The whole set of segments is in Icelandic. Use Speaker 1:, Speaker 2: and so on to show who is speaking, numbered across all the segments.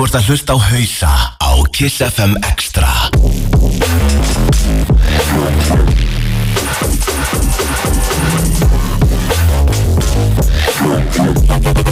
Speaker 1: Þú ert að hlusta á hausa á Kiss FM Extra.
Speaker 2: Og næst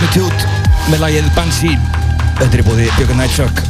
Speaker 2: Magnitude með lagið Banshee Þetta er búið Björgun Nightshock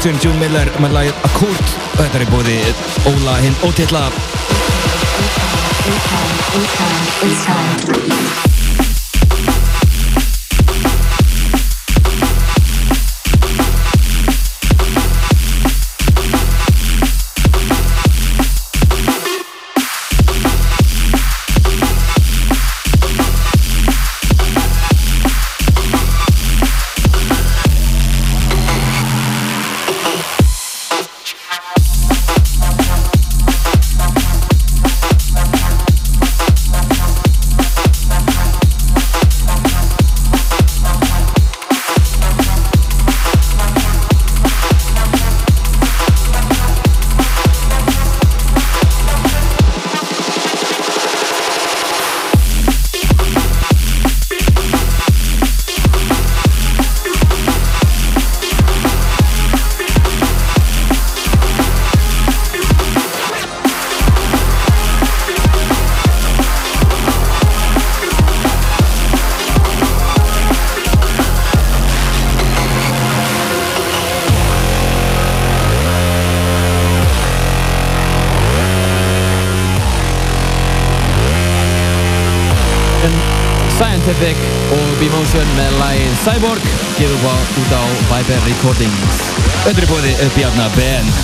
Speaker 2: featuring June Miller með lagið Akkord Þetta er búið Óla hinn ótilla
Speaker 3: Scientific og B-Motion með lagið Cyborg. Gefur við út á Viper Recordings.
Speaker 2: Þetta er búið Bjarna Ben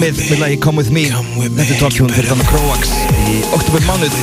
Speaker 4: Smith með lagi Come With Me. Þetta er topkjónum fyrir þannig Croax í oktober mánuð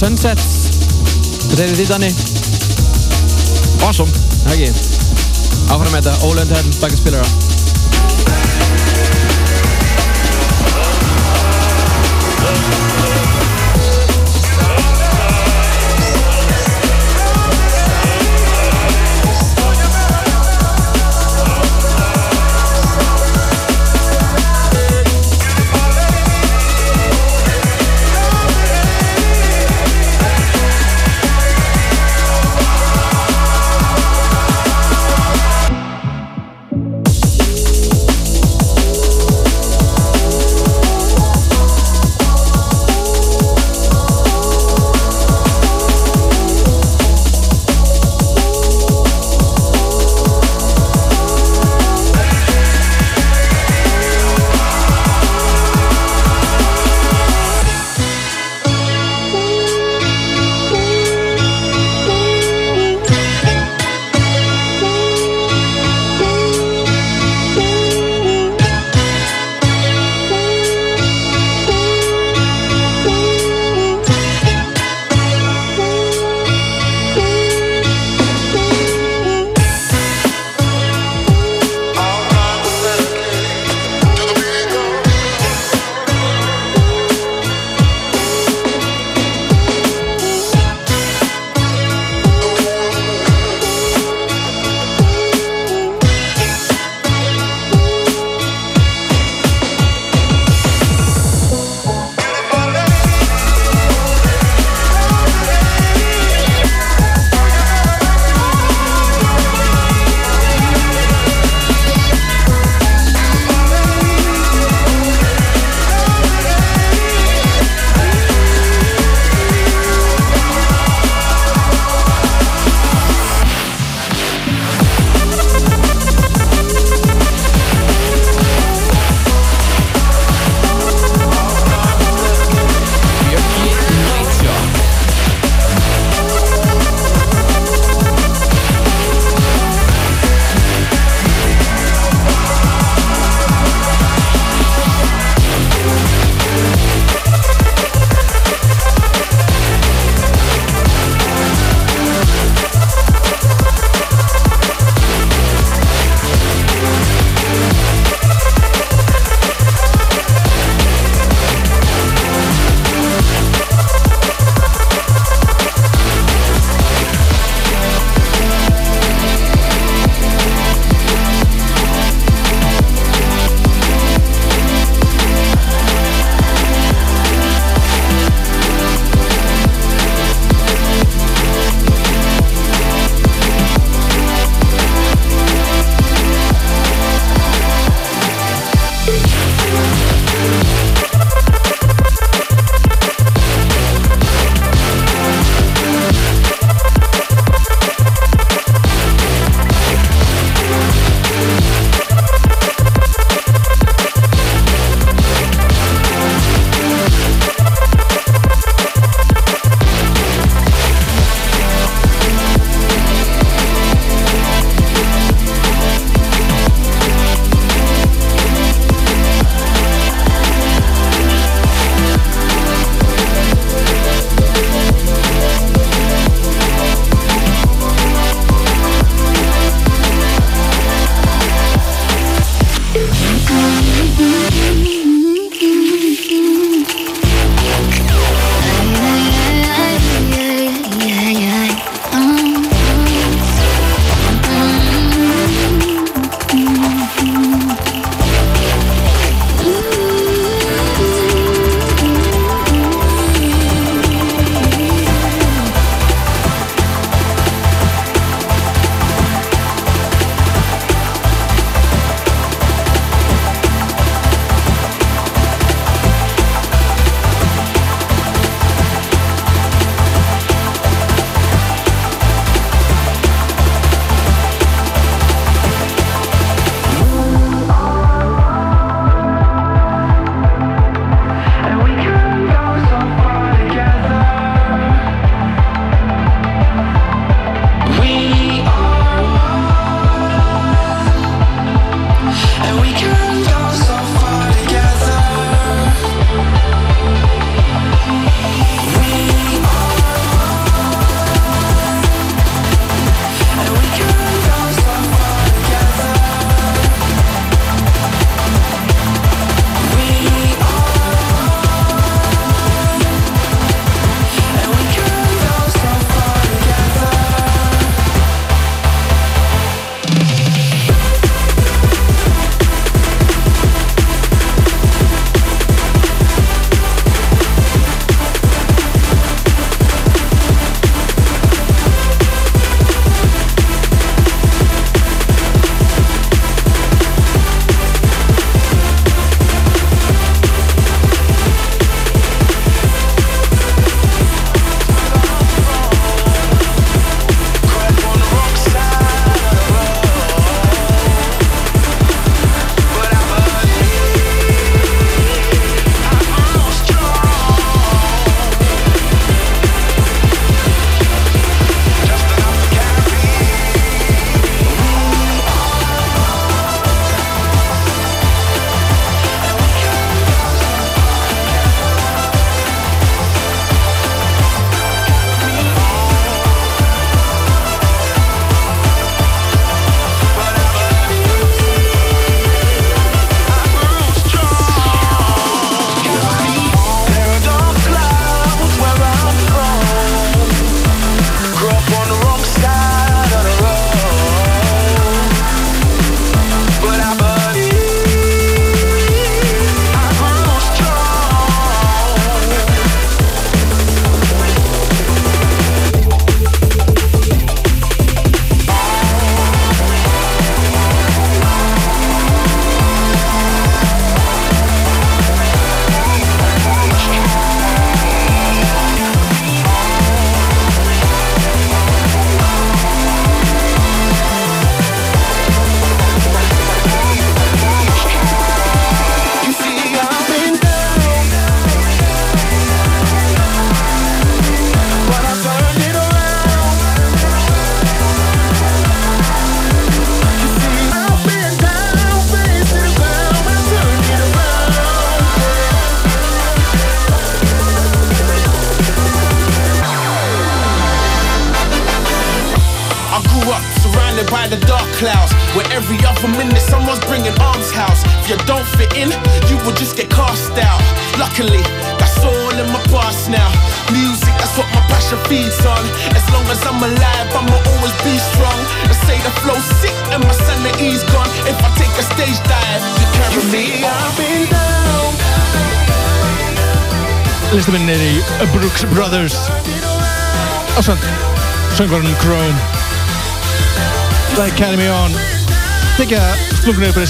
Speaker 3: Sunsets. Hvað segir þið Danni?
Speaker 4: Awesome.
Speaker 3: Það ekki. Áfram með þetta, Ólund Hell, bakkarspilara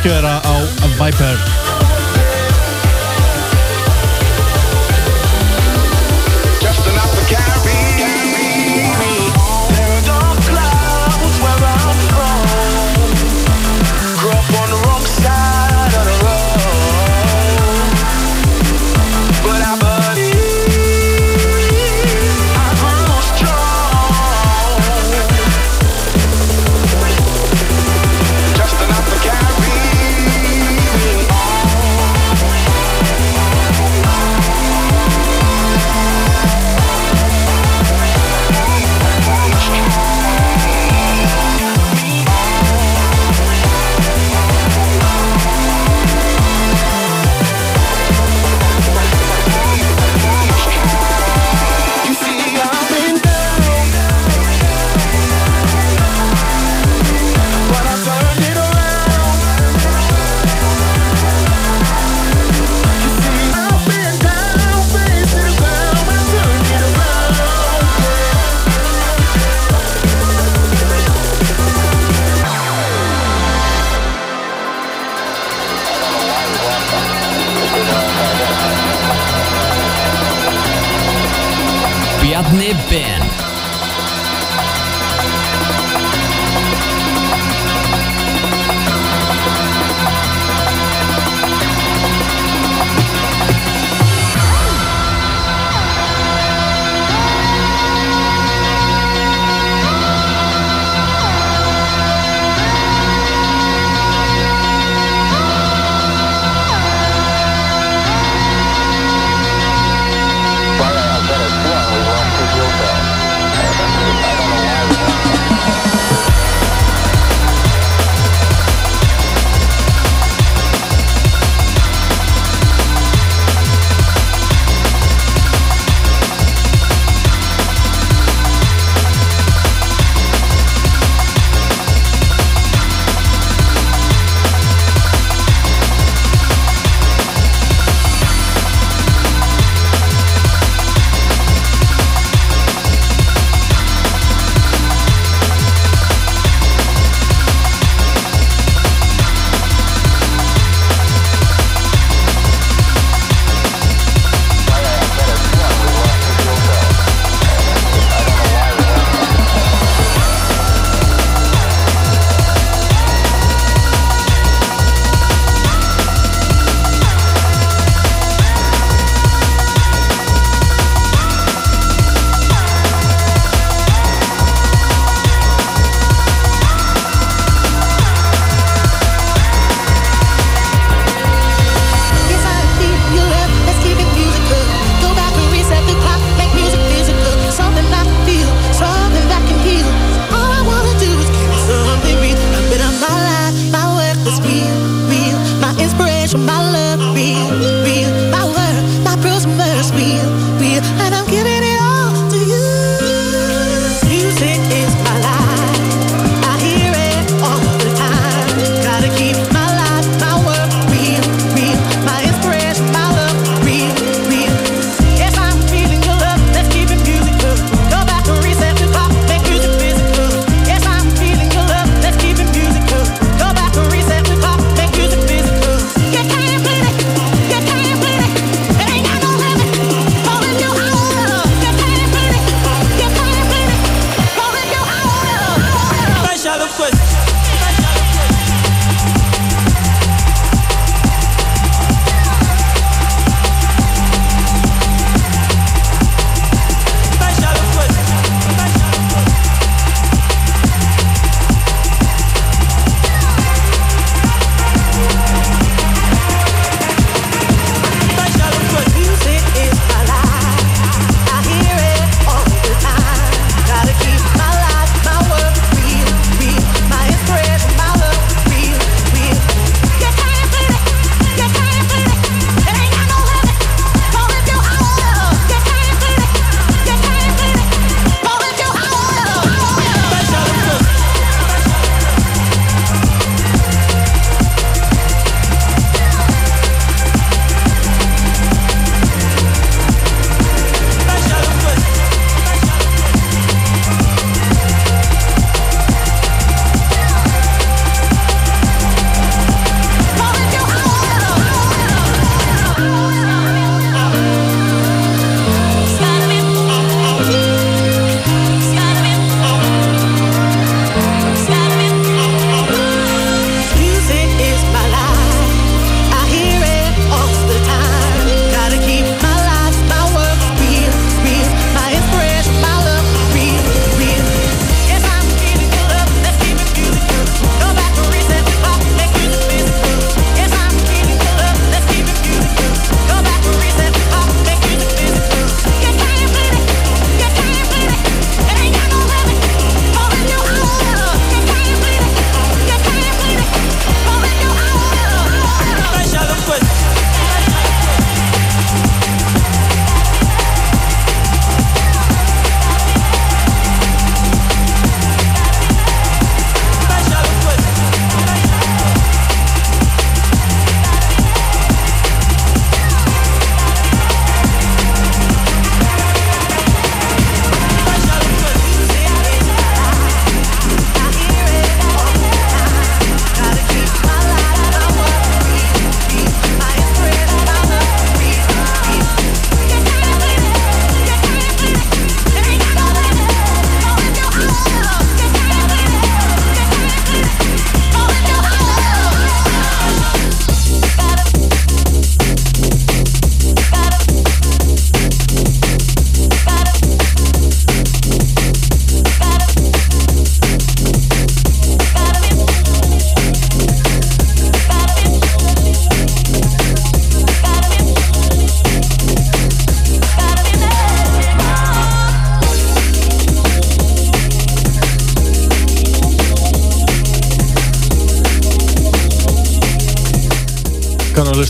Speaker 5: Eskjöðara á Viper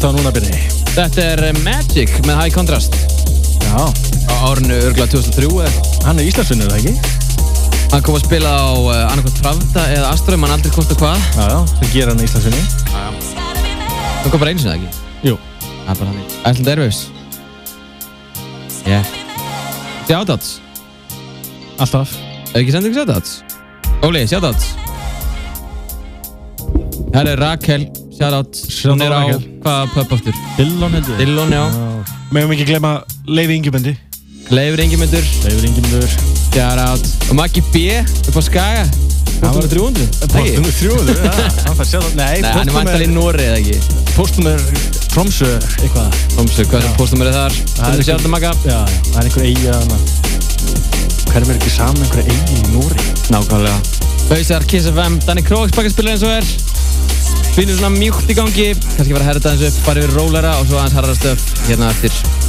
Speaker 6: hlusta á núna byrni?
Speaker 3: Þetta er eh, Magic með High Contrast
Speaker 6: Já,
Speaker 3: á árinu örgulega 2003 eða eitthvað.
Speaker 6: hann er Íslandsvinnur, það ekki?
Speaker 3: Hann kom að spila á uh, annarkvæmt Pravda eða Astrum, hann aldrei komst á hvað
Speaker 6: Já, já, það gera hann Íslandsvinni.
Speaker 3: Hann kom bara einu sinni, eða ekki?
Speaker 6: Jú.
Speaker 3: Það er bara hann Ætland Airwaves Yeah Shoutouts
Speaker 6: Alltaf.
Speaker 3: Hefur ekki sendið ykkur shoutouts? Óli, shoutouts Her er Rakel Shoutout
Speaker 6: Shoutout
Speaker 3: Hún er á hvaða pub aftur?
Speaker 6: Dillon heldur.
Speaker 3: Dillon, já
Speaker 6: Megum ekki glemma Leifi Ingebundi.
Speaker 3: Leifur Ingemyndur
Speaker 6: Leifur Ingemundur.
Speaker 3: Shoutout Og Maggi B upp á Skaga Póstum með 300 Ekki?
Speaker 6: Póstum með 300, já. Hann fær sjálf, nei,
Speaker 3: Nei, hann er vantal í Nóri eða ekki
Speaker 6: póstum með Tromsö eitthvað.
Speaker 3: Komstu, hvað er póstum með þar?
Speaker 6: Það er
Speaker 3: shoutout Magga
Speaker 6: Já, það er einhver eigi. Hverjum er ekki saman einhver eigi í Nóri?
Speaker 3: Nákvæmlega Hausar, Kiss FM, Danny Krogs bakkarspilur eins og er Finnur svona mjúkt í gangi. Kannski fara að herra þetta eins upp, fara yfir rólera og svo aðeins harra stöf hérna eftir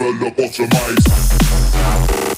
Speaker 3: Develop optimize.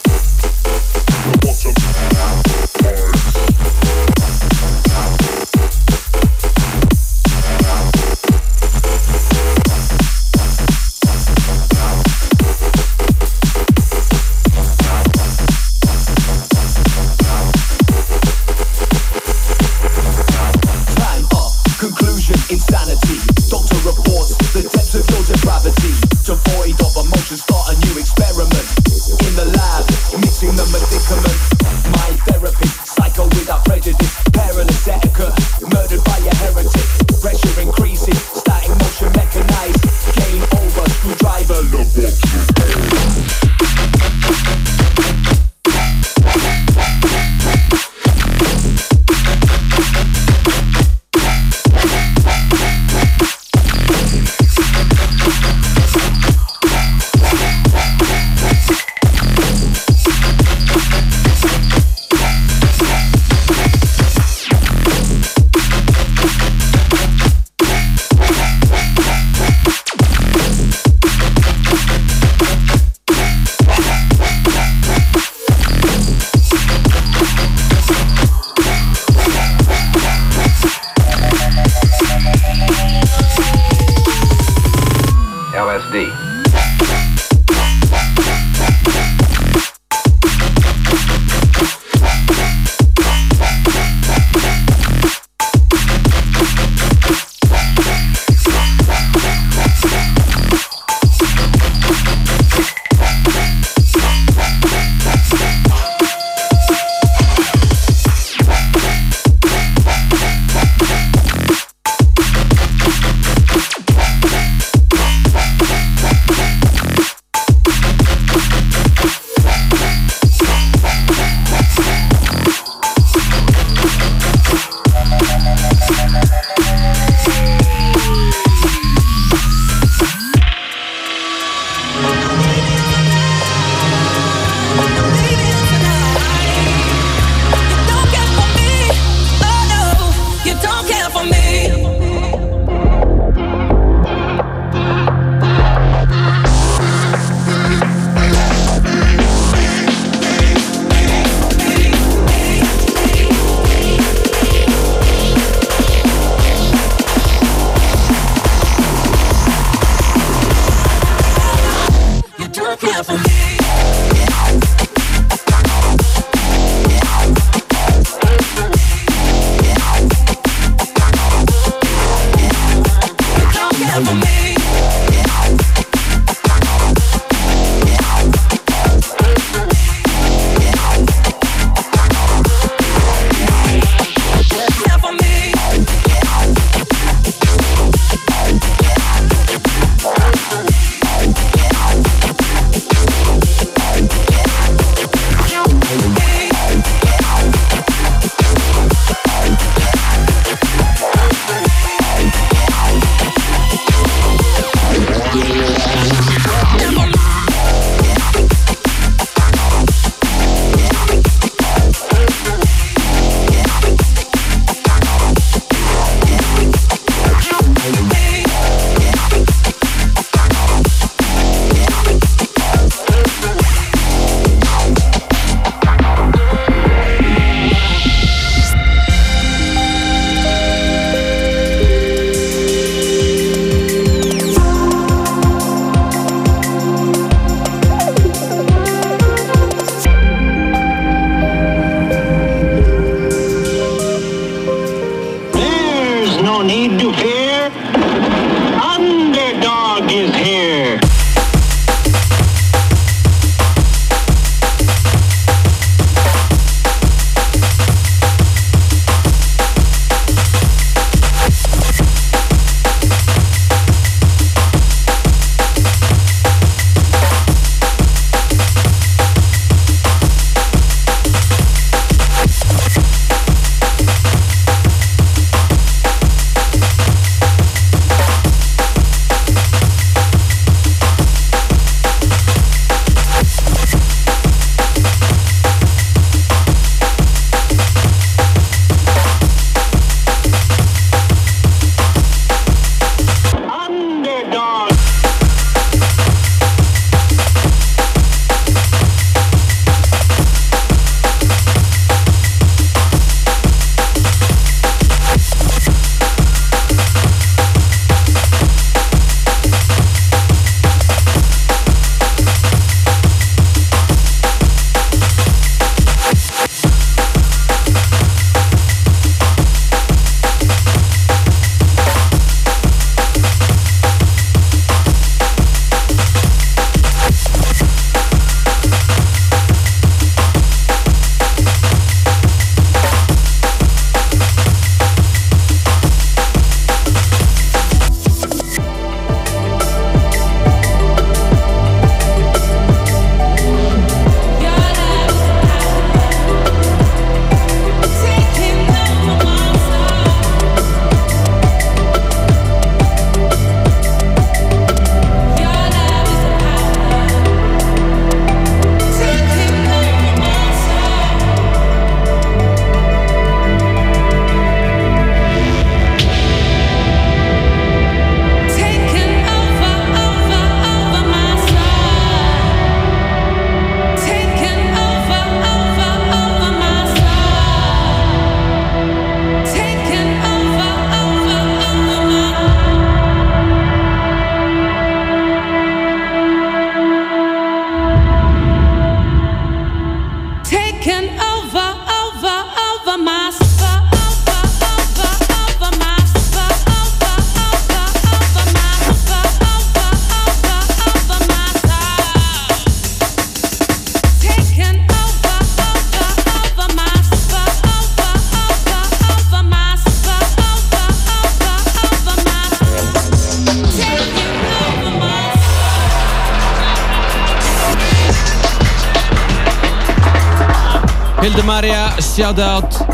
Speaker 3: Shout out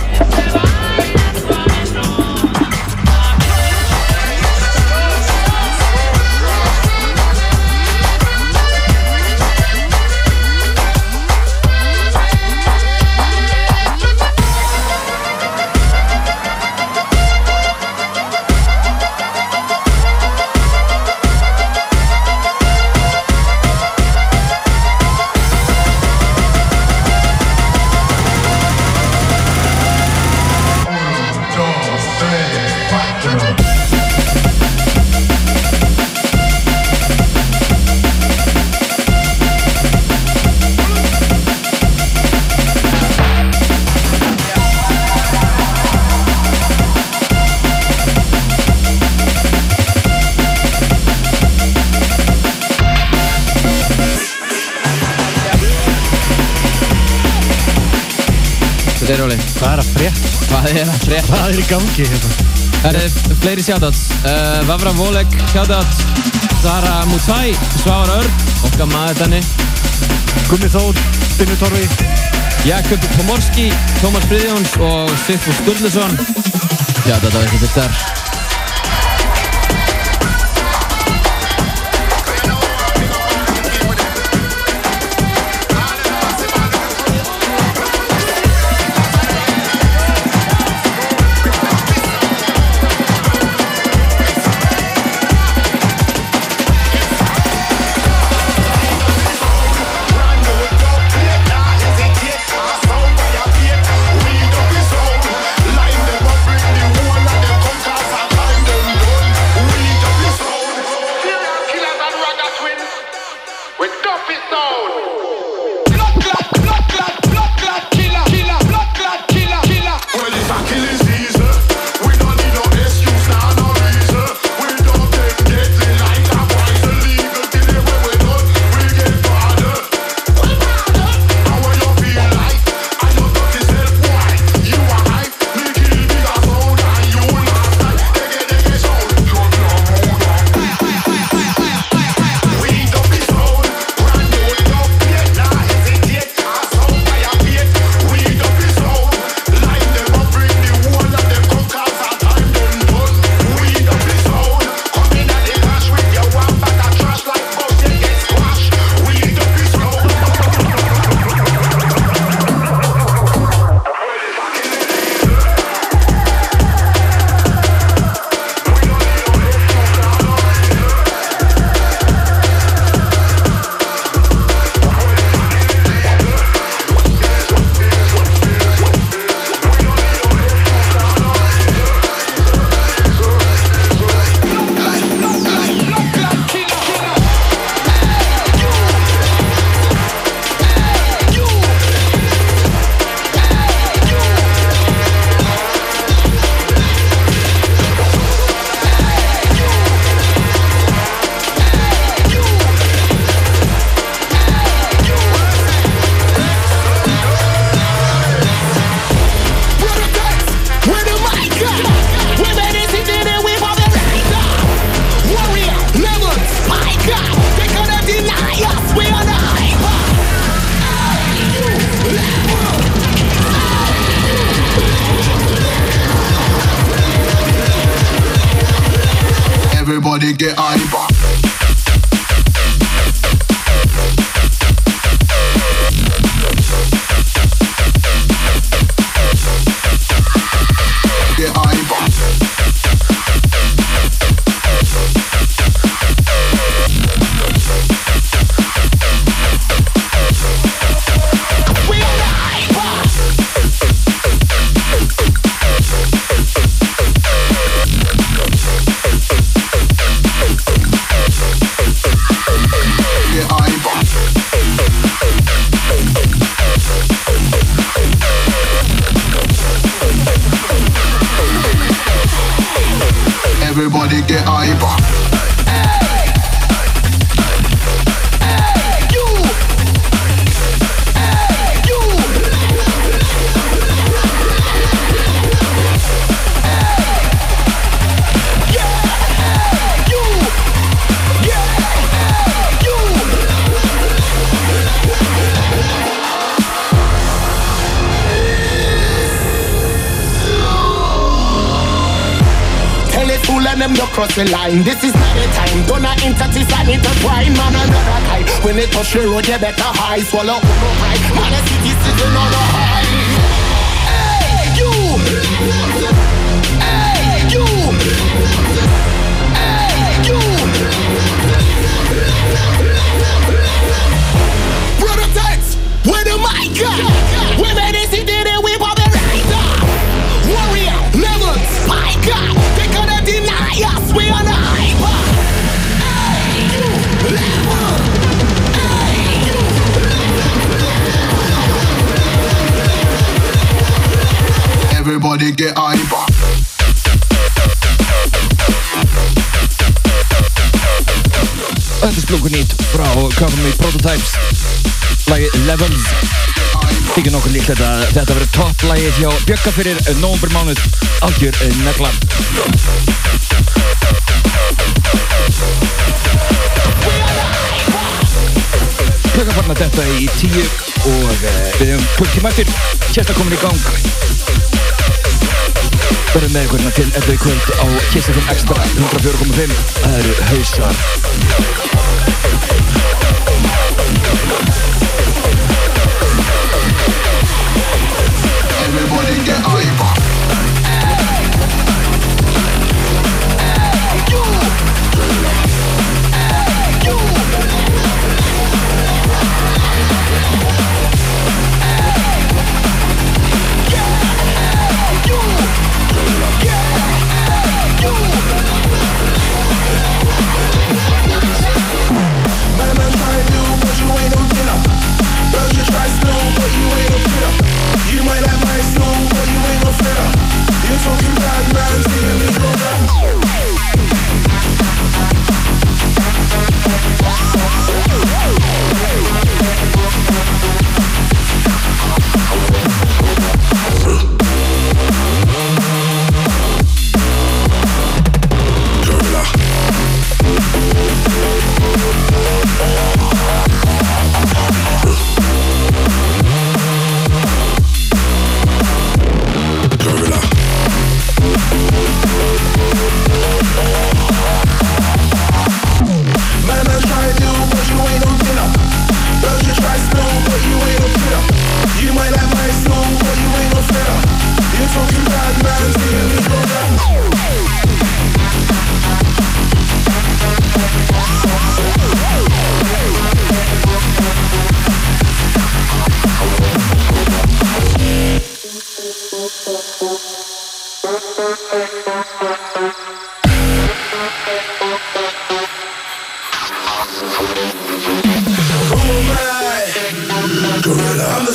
Speaker 7: Hvað er að
Speaker 3: frétta?
Speaker 7: Hvað er í gangi hérna?
Speaker 3: Það eru fleiri shoutouts. Uh, Vavra Volek, shoutout Zara Mutai, Svavar Örn Okkar maður þannig
Speaker 7: Gummi Þór, Binnu Torfi.
Speaker 3: Jakob Pomorski, Tómas Friðjóns og Sigfús Sturluson. Shoutout á ykkur fyrstar
Speaker 8: We
Speaker 9: intoxicated, wine, man, another. When it touch the road, you better high, swallow, right.
Speaker 2: Man, Cover Me Prototypes. Lagi Levels. Þykir nokkuð líklegt að þetta verður topplagið hjá Bjögga fyrir nómber mánuð. Algjör eh, negla. Klukkan farin að detta í tíu og eh, við hefum klukktíma eftir Kjesta komin í gang. Verðum með ykkur hérna til 11 í kvöld á Kissafinn Extra 104.5 Það eru hausar
Speaker 10: wouldn't get
Speaker 9: up.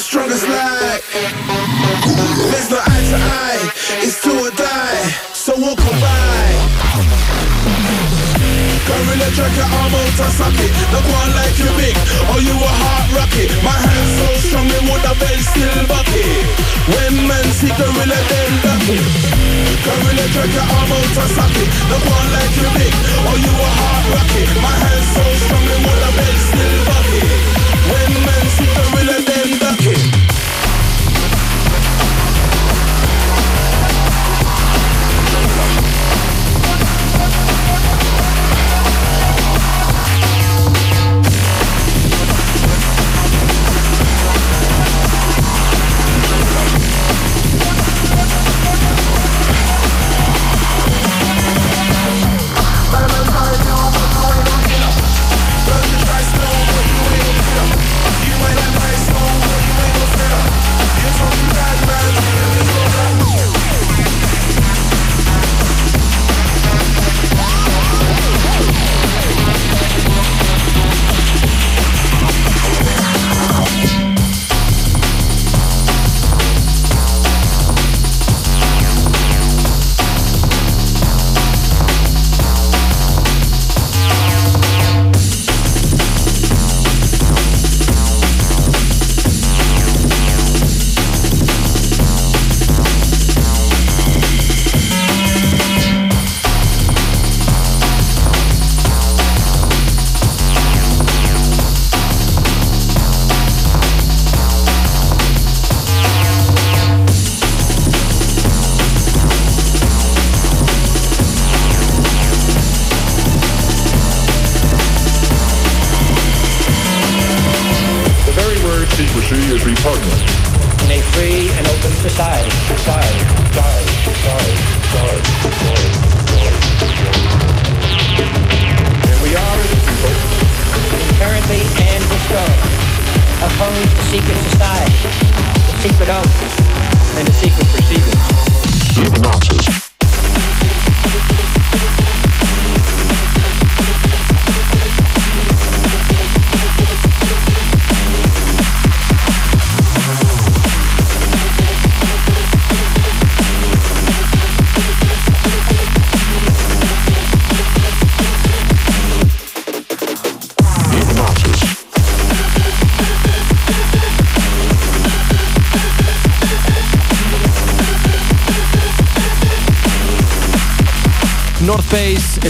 Speaker 9: Strongest like There's no eye to eye It's do or die. So we'll combine Gorilla tracker, I'm out to suck it Look one like you big Or you a hot rocket My hands so strong They would have been still bucket When men see gorilla then duck it Gorilla tracker, I'm out to suck it Look one like you big Or you a hot rocket My hands so strong They would have been still bucket When men see gorilla
Speaker 3: the king.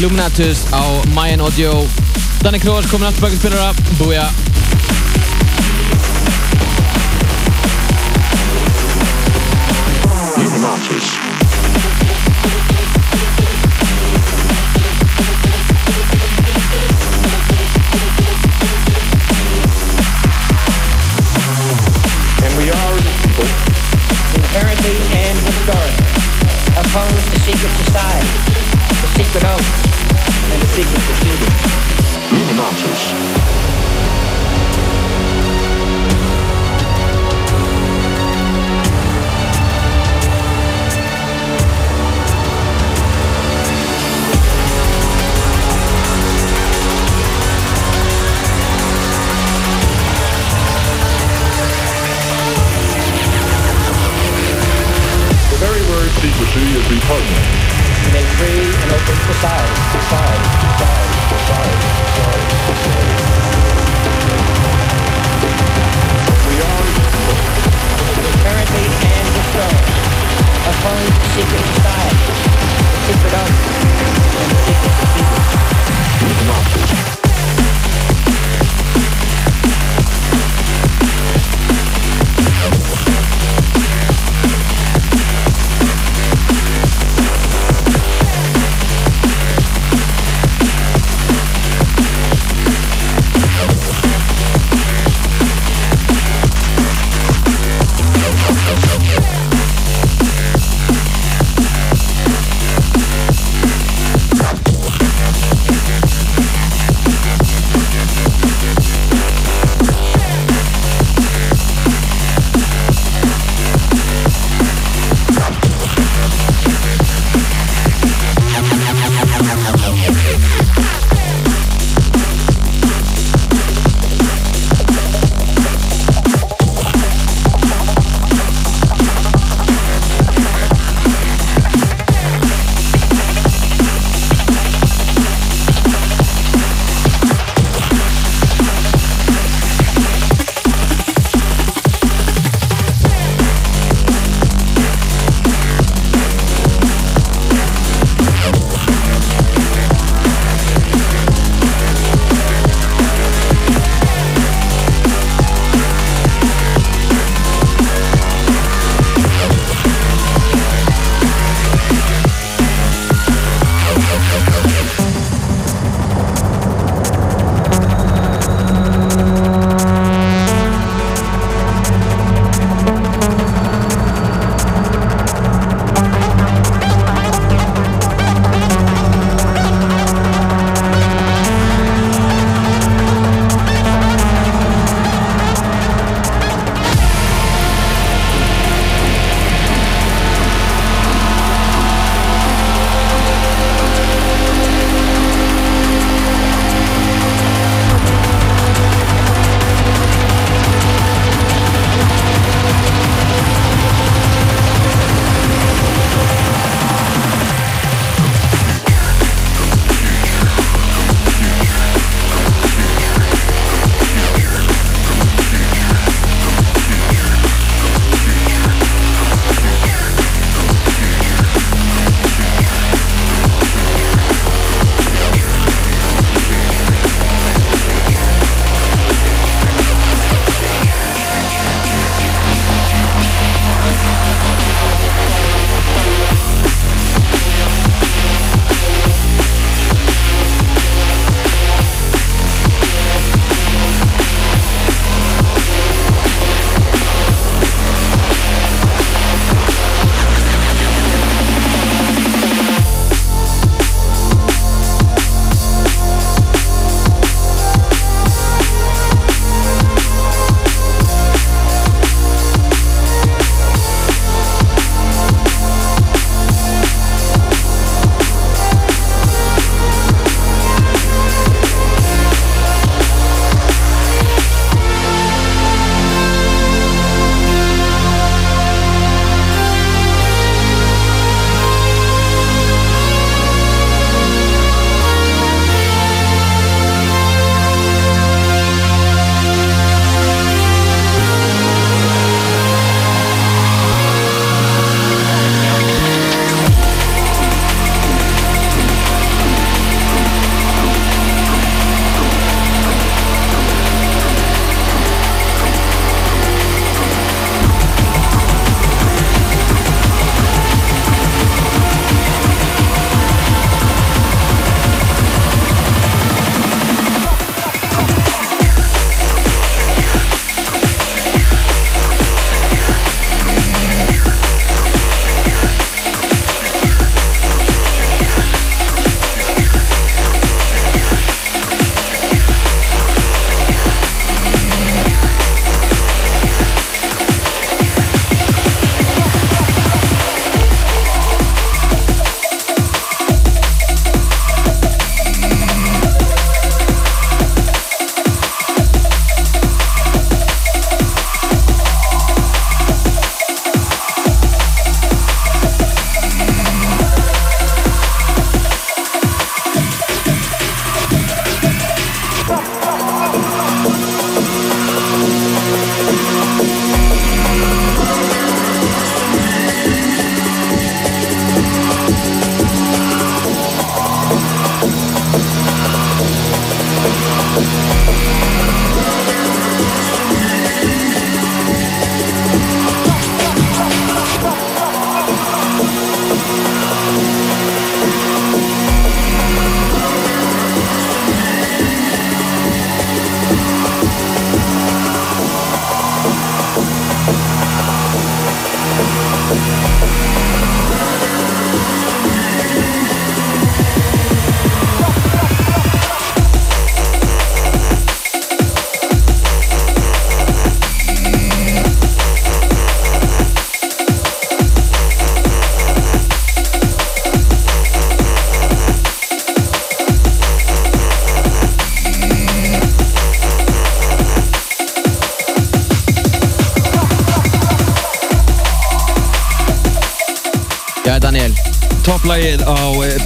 Speaker 3: Illuminatus á Mayan Audio. Danny Kroos komin aftur baka spinnara. Búja!
Speaker 11: Illuminatus inherently and historically opposed to secret society,
Speaker 8: the
Speaker 11: secret
Speaker 2: oath, tickets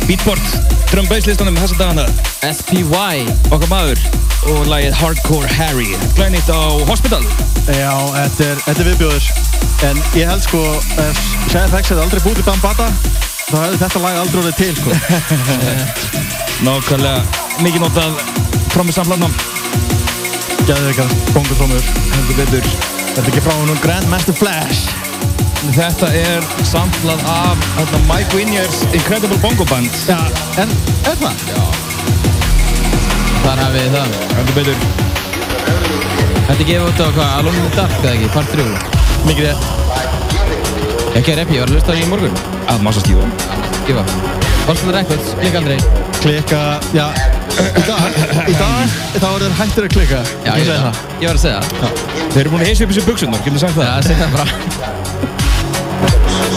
Speaker 2: Beatport Drum bass listanum þessa dagana.
Speaker 3: SPY
Speaker 2: Okkar maður. Og lægið Hardcore Harry. Glænýtt á Hospital.
Speaker 6: Já, þetta er, er viðbjóður. En ég held sko ef CFX hefði aldrei búið til Bambata þá hefði þetta lag aldrei orðið til sko.
Speaker 2: Nákvæmlega. Mikið notað trommusamlarnam
Speaker 6: Gæðveikar, bongotrómur
Speaker 2: Heldur betur.
Speaker 6: Þetta er ekki frá húnum Grandmaster Flash
Speaker 2: Þetta er samtlað af hérna, Mike Winiers Incredible Bongo Band.
Speaker 6: Já, en er það?
Speaker 2: Já.
Speaker 3: Þar hafið þið það.
Speaker 2: Heldur betur.
Speaker 3: Þetta er gefið út á hvað, Alone in the Dark eða ekki, part 3
Speaker 6: Mikið rétt.
Speaker 3: Ekki að reppi, ég var að hlusta það í morgun.
Speaker 2: Að massa stífa
Speaker 3: Skífa Hospital Records, klikka aldrei.
Speaker 6: Klikka, já. Í dag, í dag, þá er þeir hættir að klikka.
Speaker 3: Já, ég, ég, var að segja það.
Speaker 2: Þeir eru búin að heisa upp þessu buksunar, getur þú sagt það?
Speaker 3: Já, segja það bara
Speaker 7: Thank you.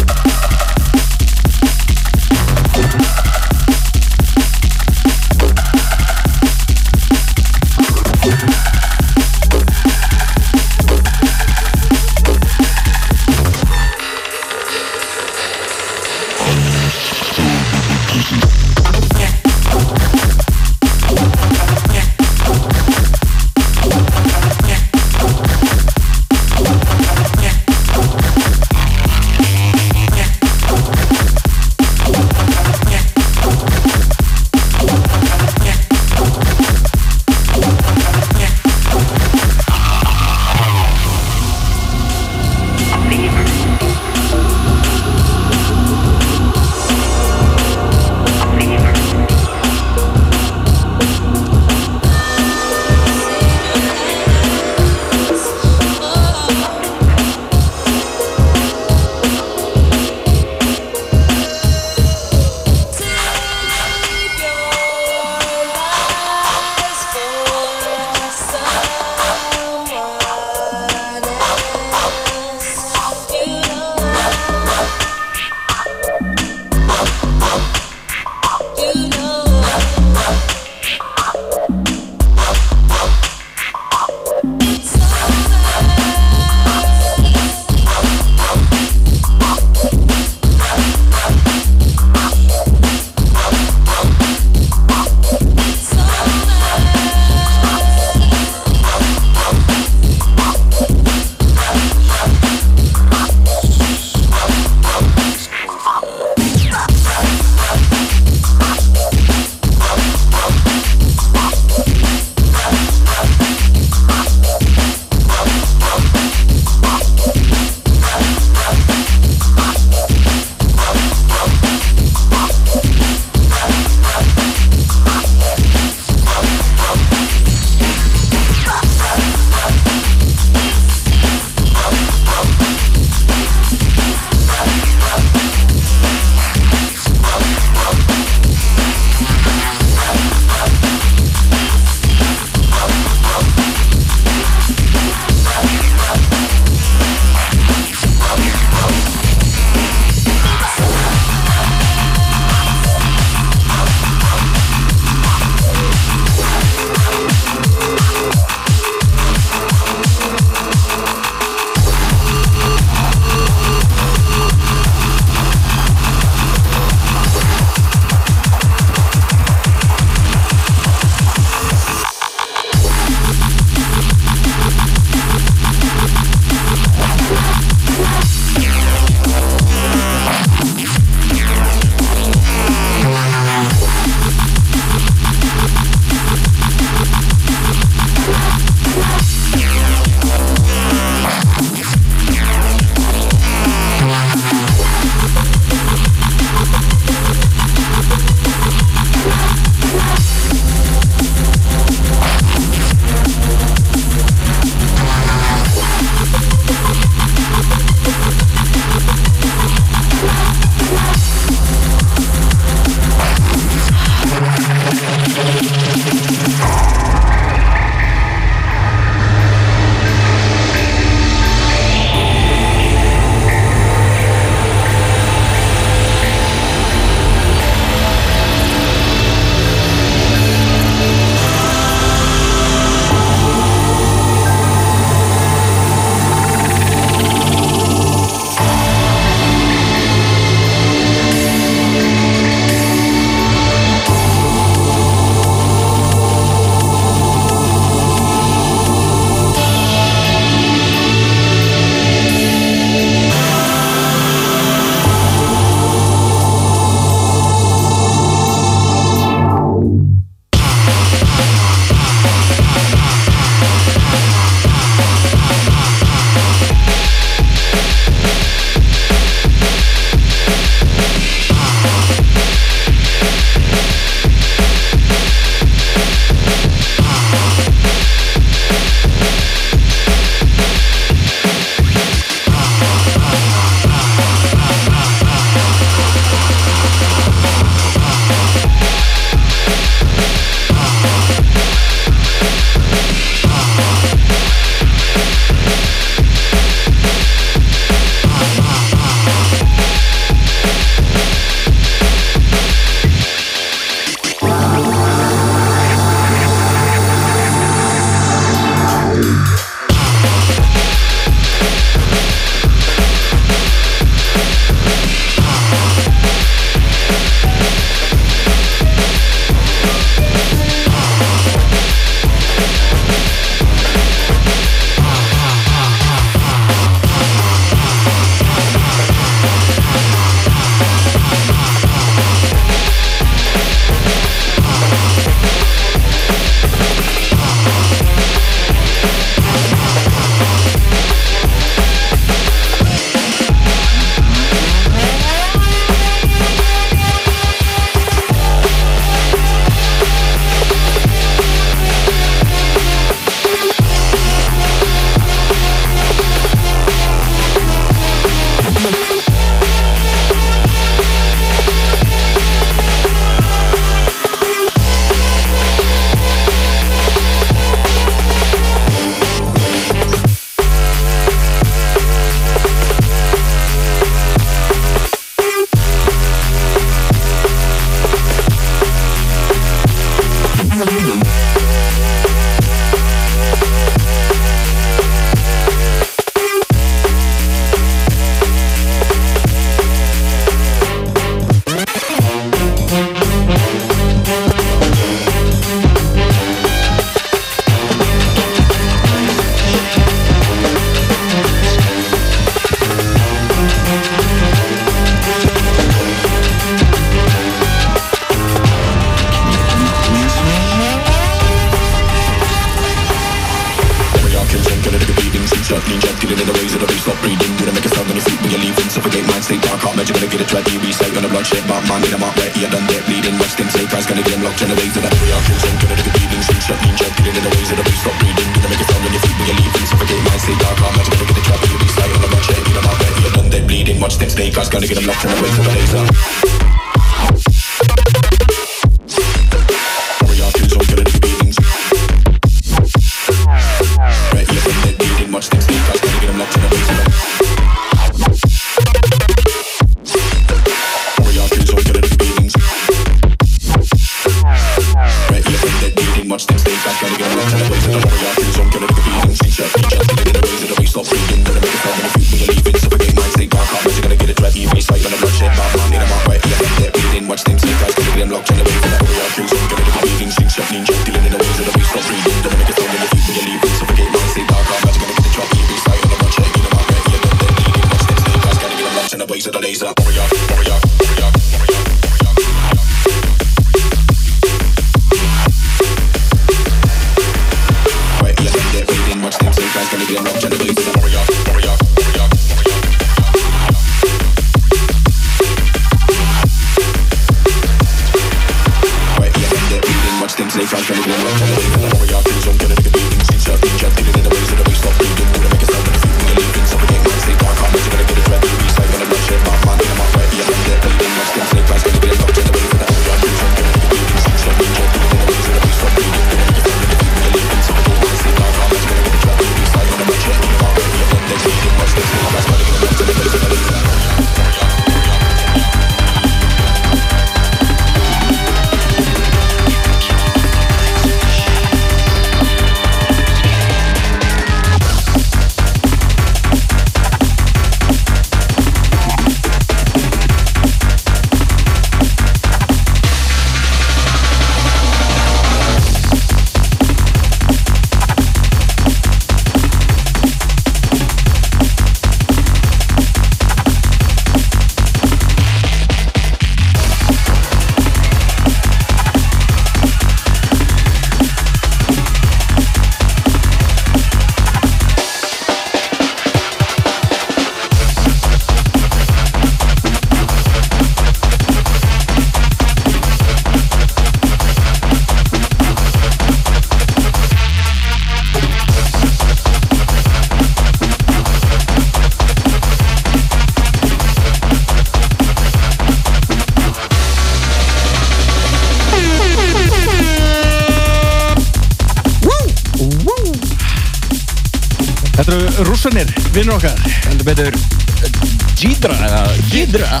Speaker 4: heldur betur Gidra eða Gidra?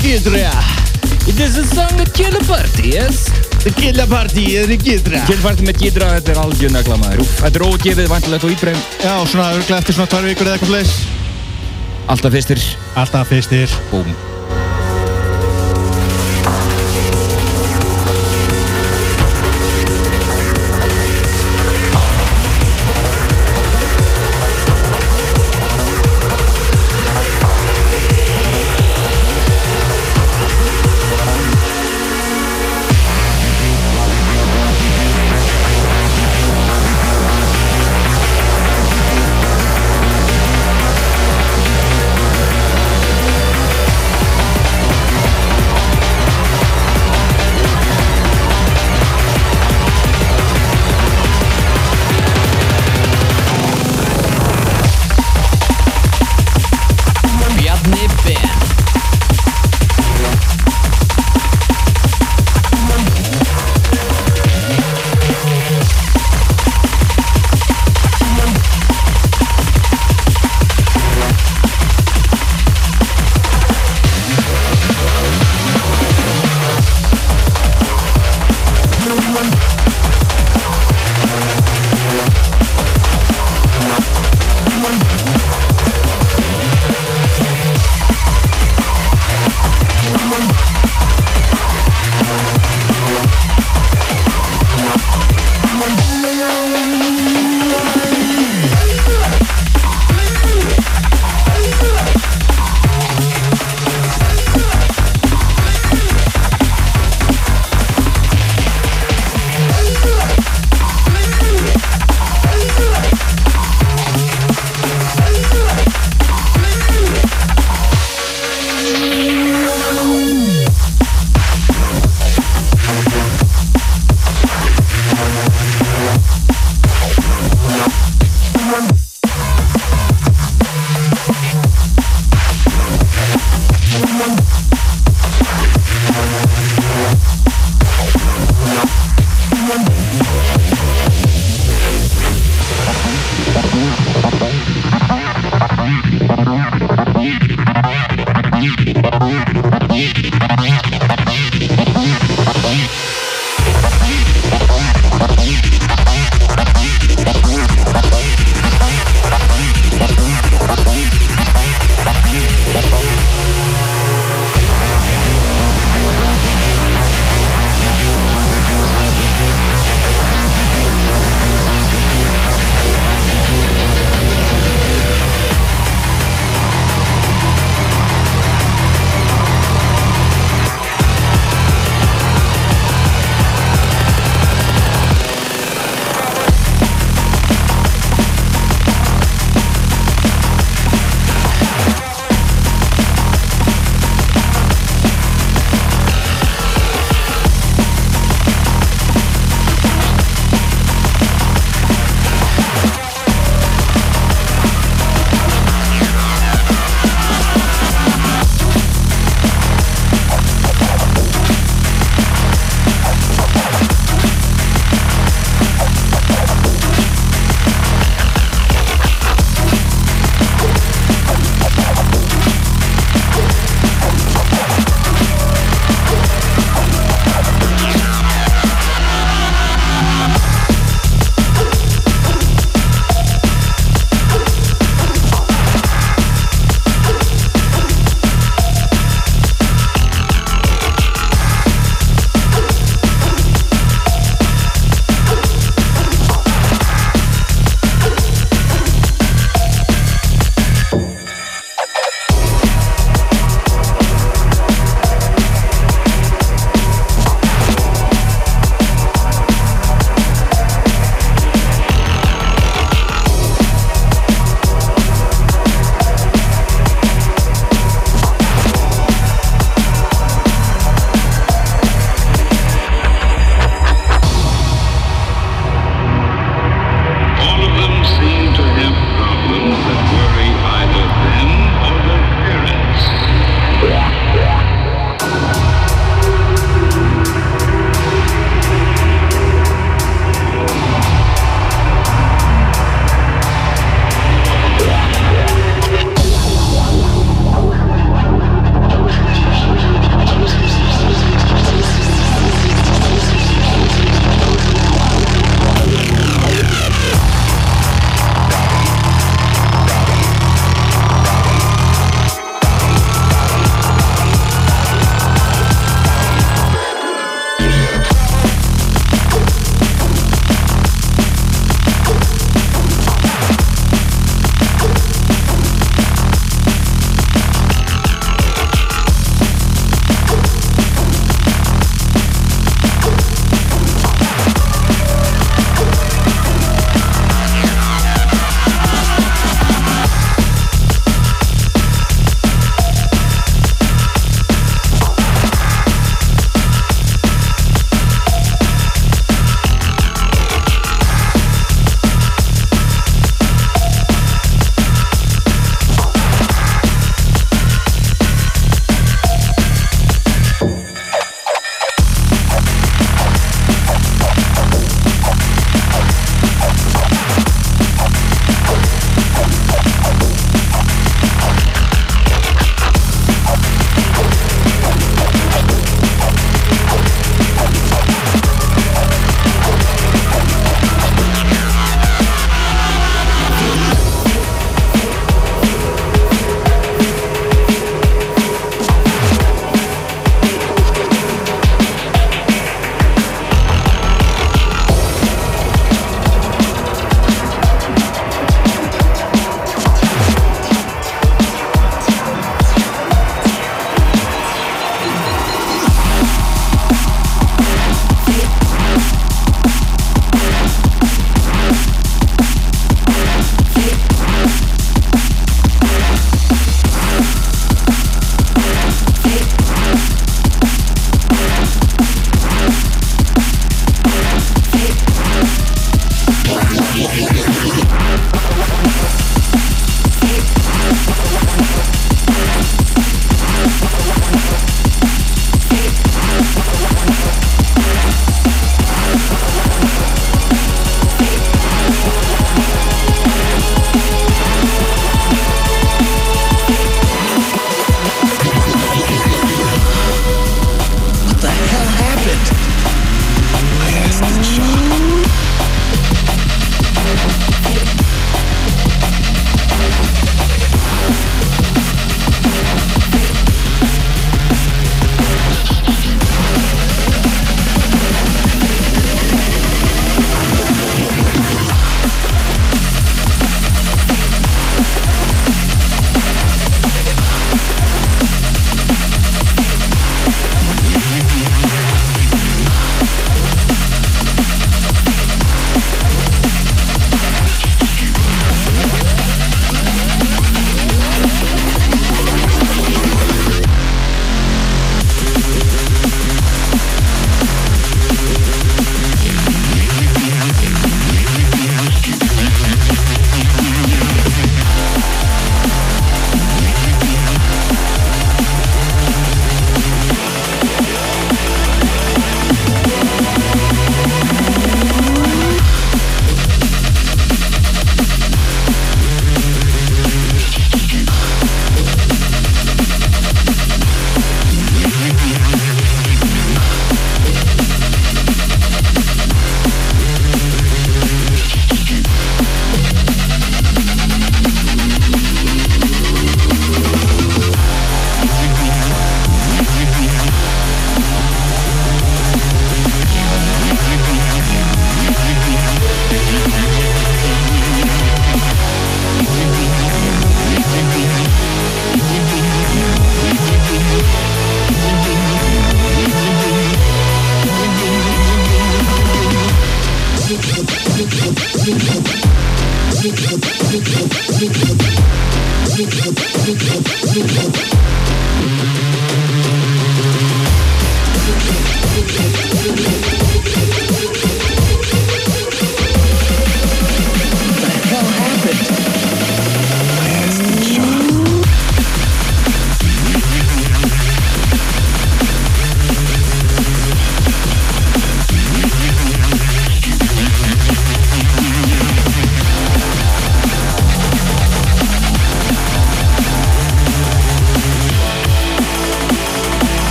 Speaker 7: Gidra.
Speaker 4: It is a song of killer party, yes.
Speaker 7: The killer party, það er Gidra.
Speaker 4: Killer party með Gidra, þetta er algjörn að glama þér Þetta er ógefið, vantilegt og íbreym
Speaker 7: Já, svona örglega eftir svona tvær vikur eða eitthvað fleis
Speaker 4: Alltaf fyrstir.
Speaker 7: Alltaf fyrstir.
Speaker 4: Búm.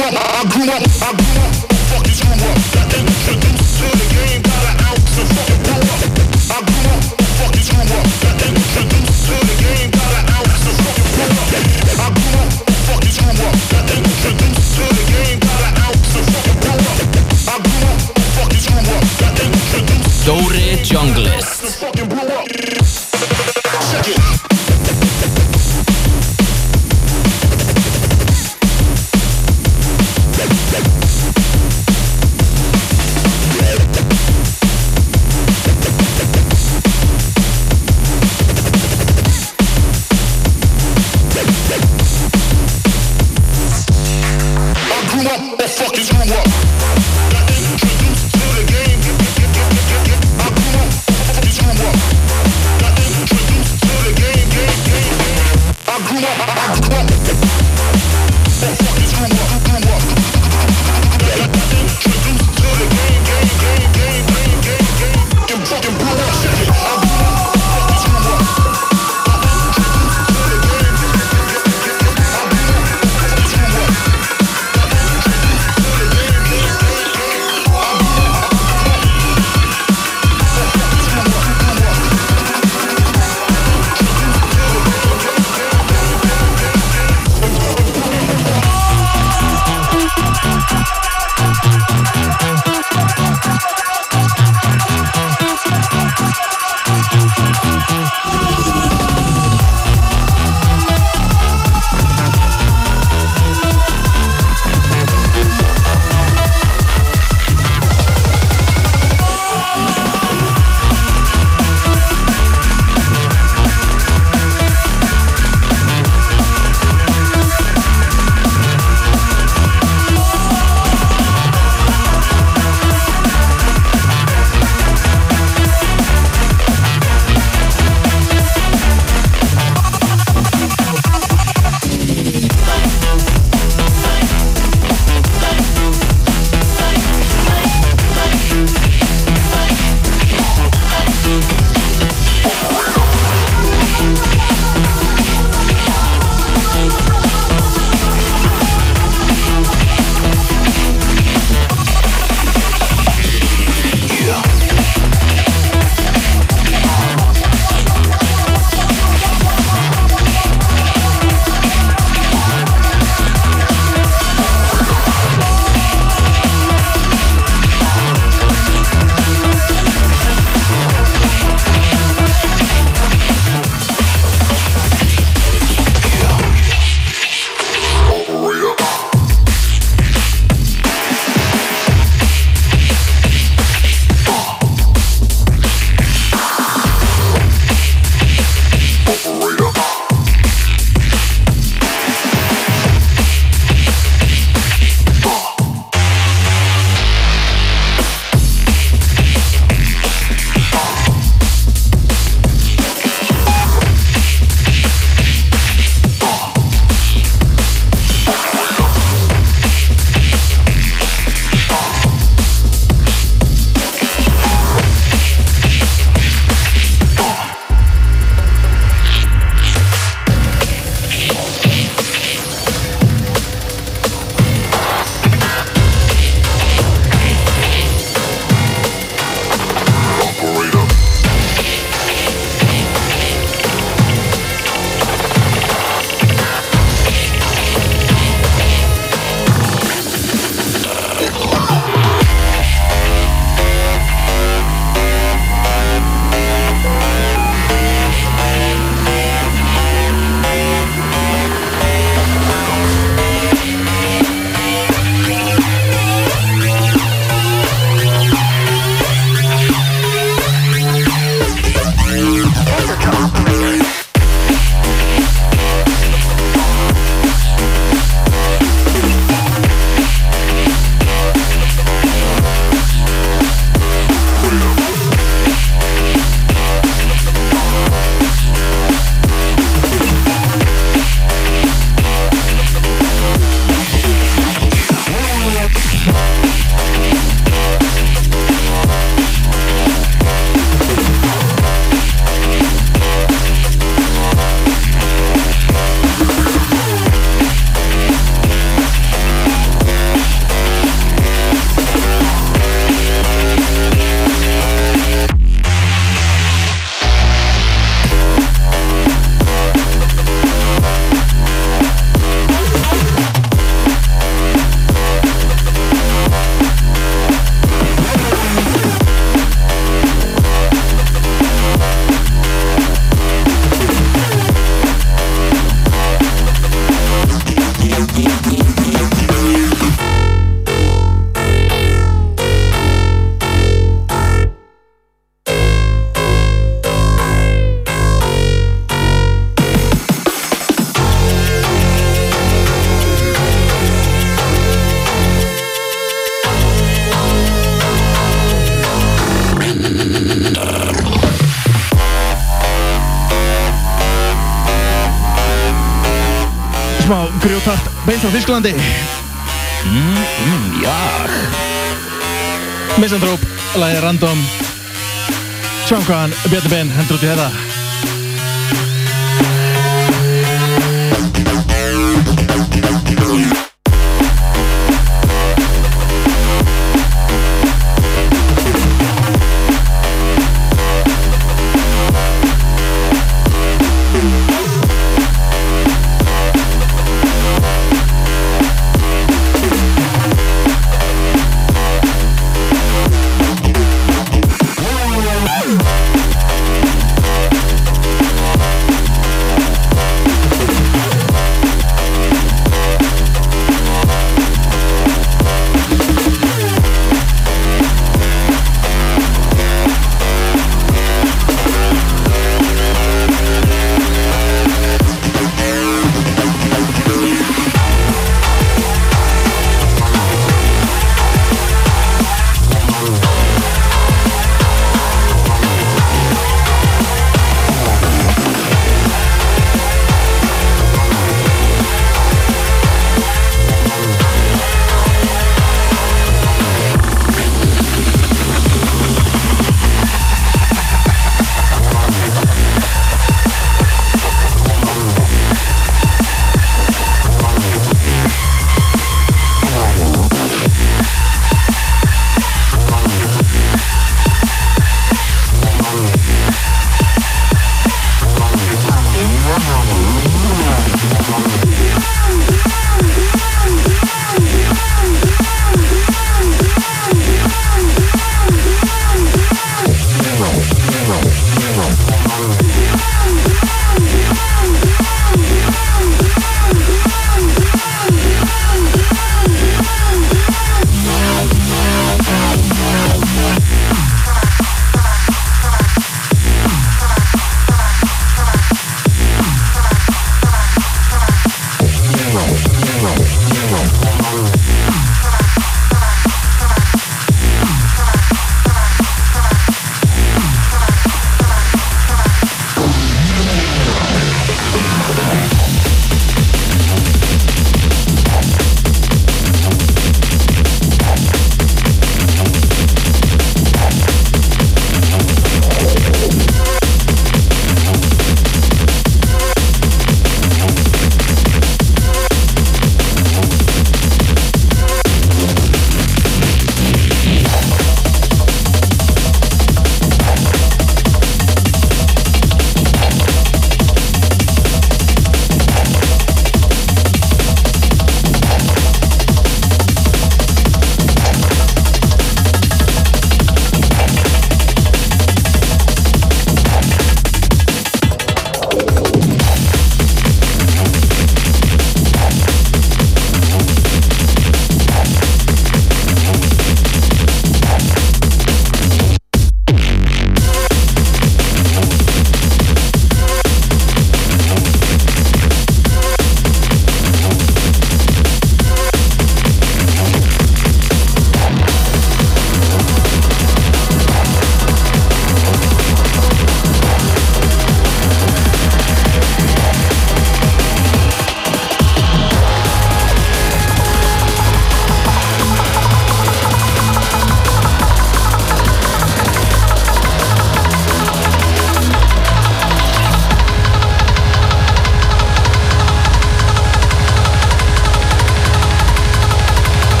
Speaker 3: Up, I grew up, I grew up,
Speaker 6: frá Þísklandi
Speaker 2: Mm, mm, já.
Speaker 6: Misanthrope, lagið Random. Sjáum hvað hann Bjarni Ben hendur út í þetta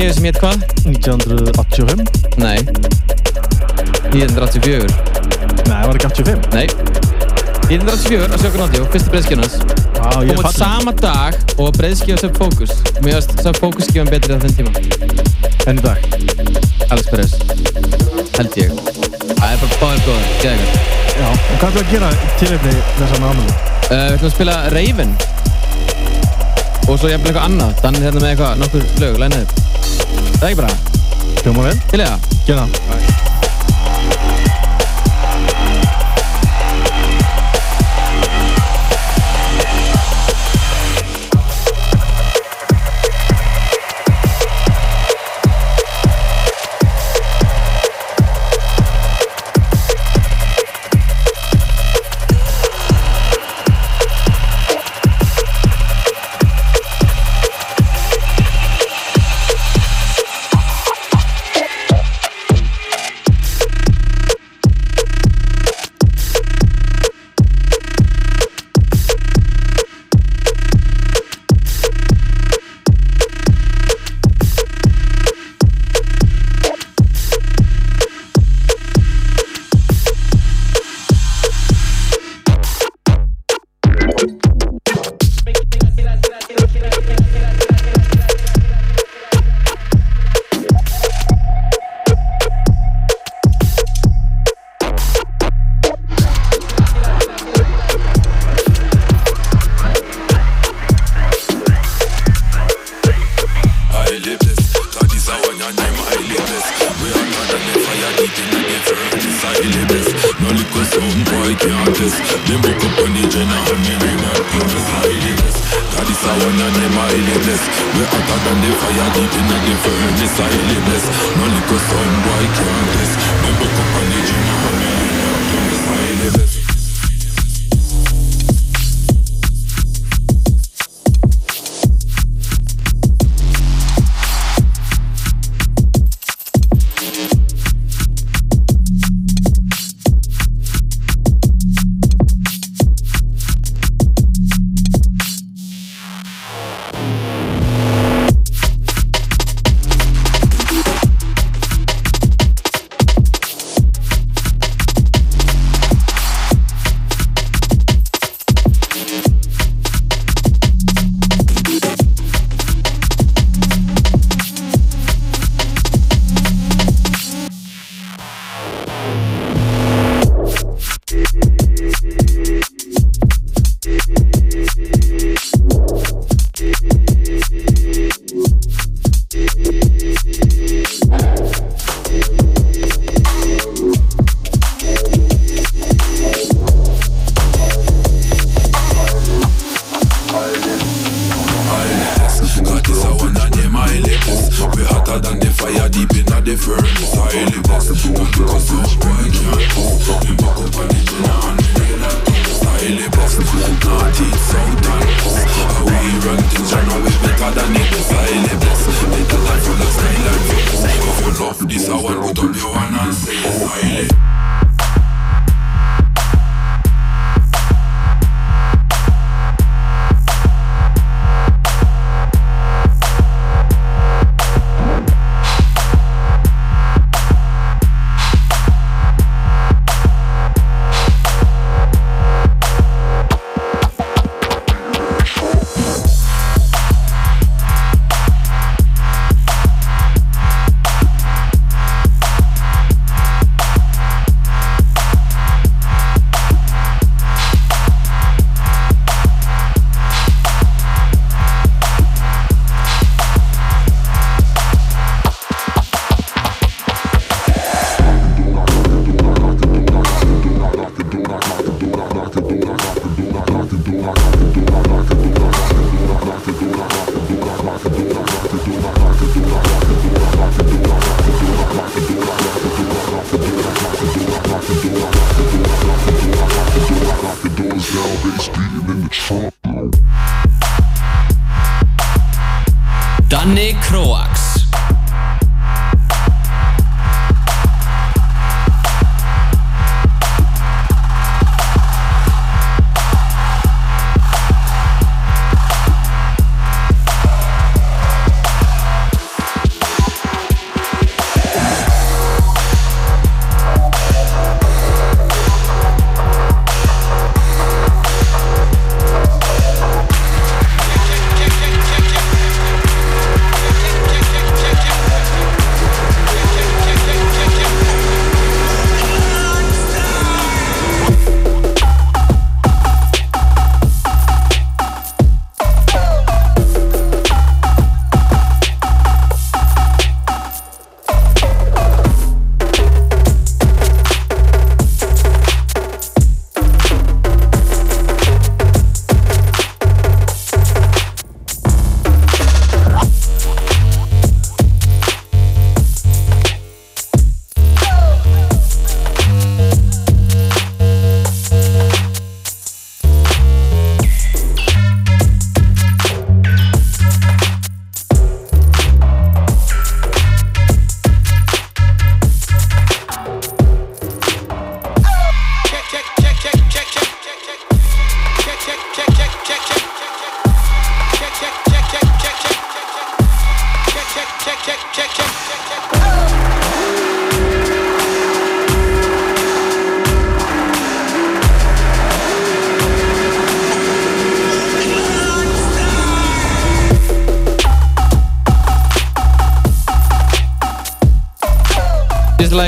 Speaker 3: 2009 sem hétt hvað?
Speaker 12: 1985
Speaker 3: Nei. 1984
Speaker 12: Nei, var ekki 85
Speaker 3: Nei. 1984 að sjöka nátti og fyrstu Kom út
Speaker 12: fallinn.
Speaker 3: sama dag og breyðskju og Sub Focus Mér varst Sub Focus skifan betri á þenn tíma.
Speaker 12: En í dag.
Speaker 3: Alex Perez Held ég. Það er bara báðir góður Geðegar
Speaker 12: Já, og hvað er að gera í tilefni þessar ámæli?
Speaker 3: Uh, við ætlum að spila Raven. Og svo jafnvel eitthvað annað. Danni er hérna með eitthvað nokkur lög, lænaðið Það er ekki bara.
Speaker 12: Hljóma vel.
Speaker 3: Til eða
Speaker 12: Gera það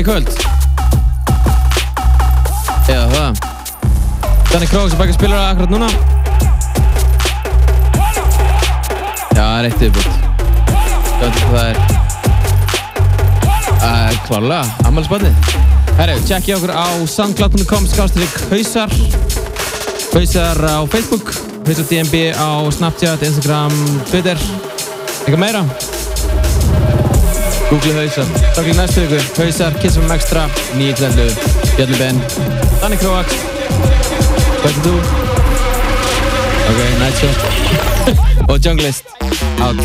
Speaker 3: í kvöld. Já, það Danny Kroax er bækja spilara akkurat núna. Já, það er eitt yfirbútt Það er hvað það er. Uh, Klárlega, ammælisbarni Herru, tjekkja okkur á soundcloud.com skástrík hausar. Hausar á Facebook Hausar DNB á Snapchat, Instagram, Twitter. Eitthvað meira Google hausar Takk í næstu viku. Hausar, Kiss from Extra 9.11 Bjarni Ben. Danny Kroax Hvað er þú? Ok, show Og Junglist. Out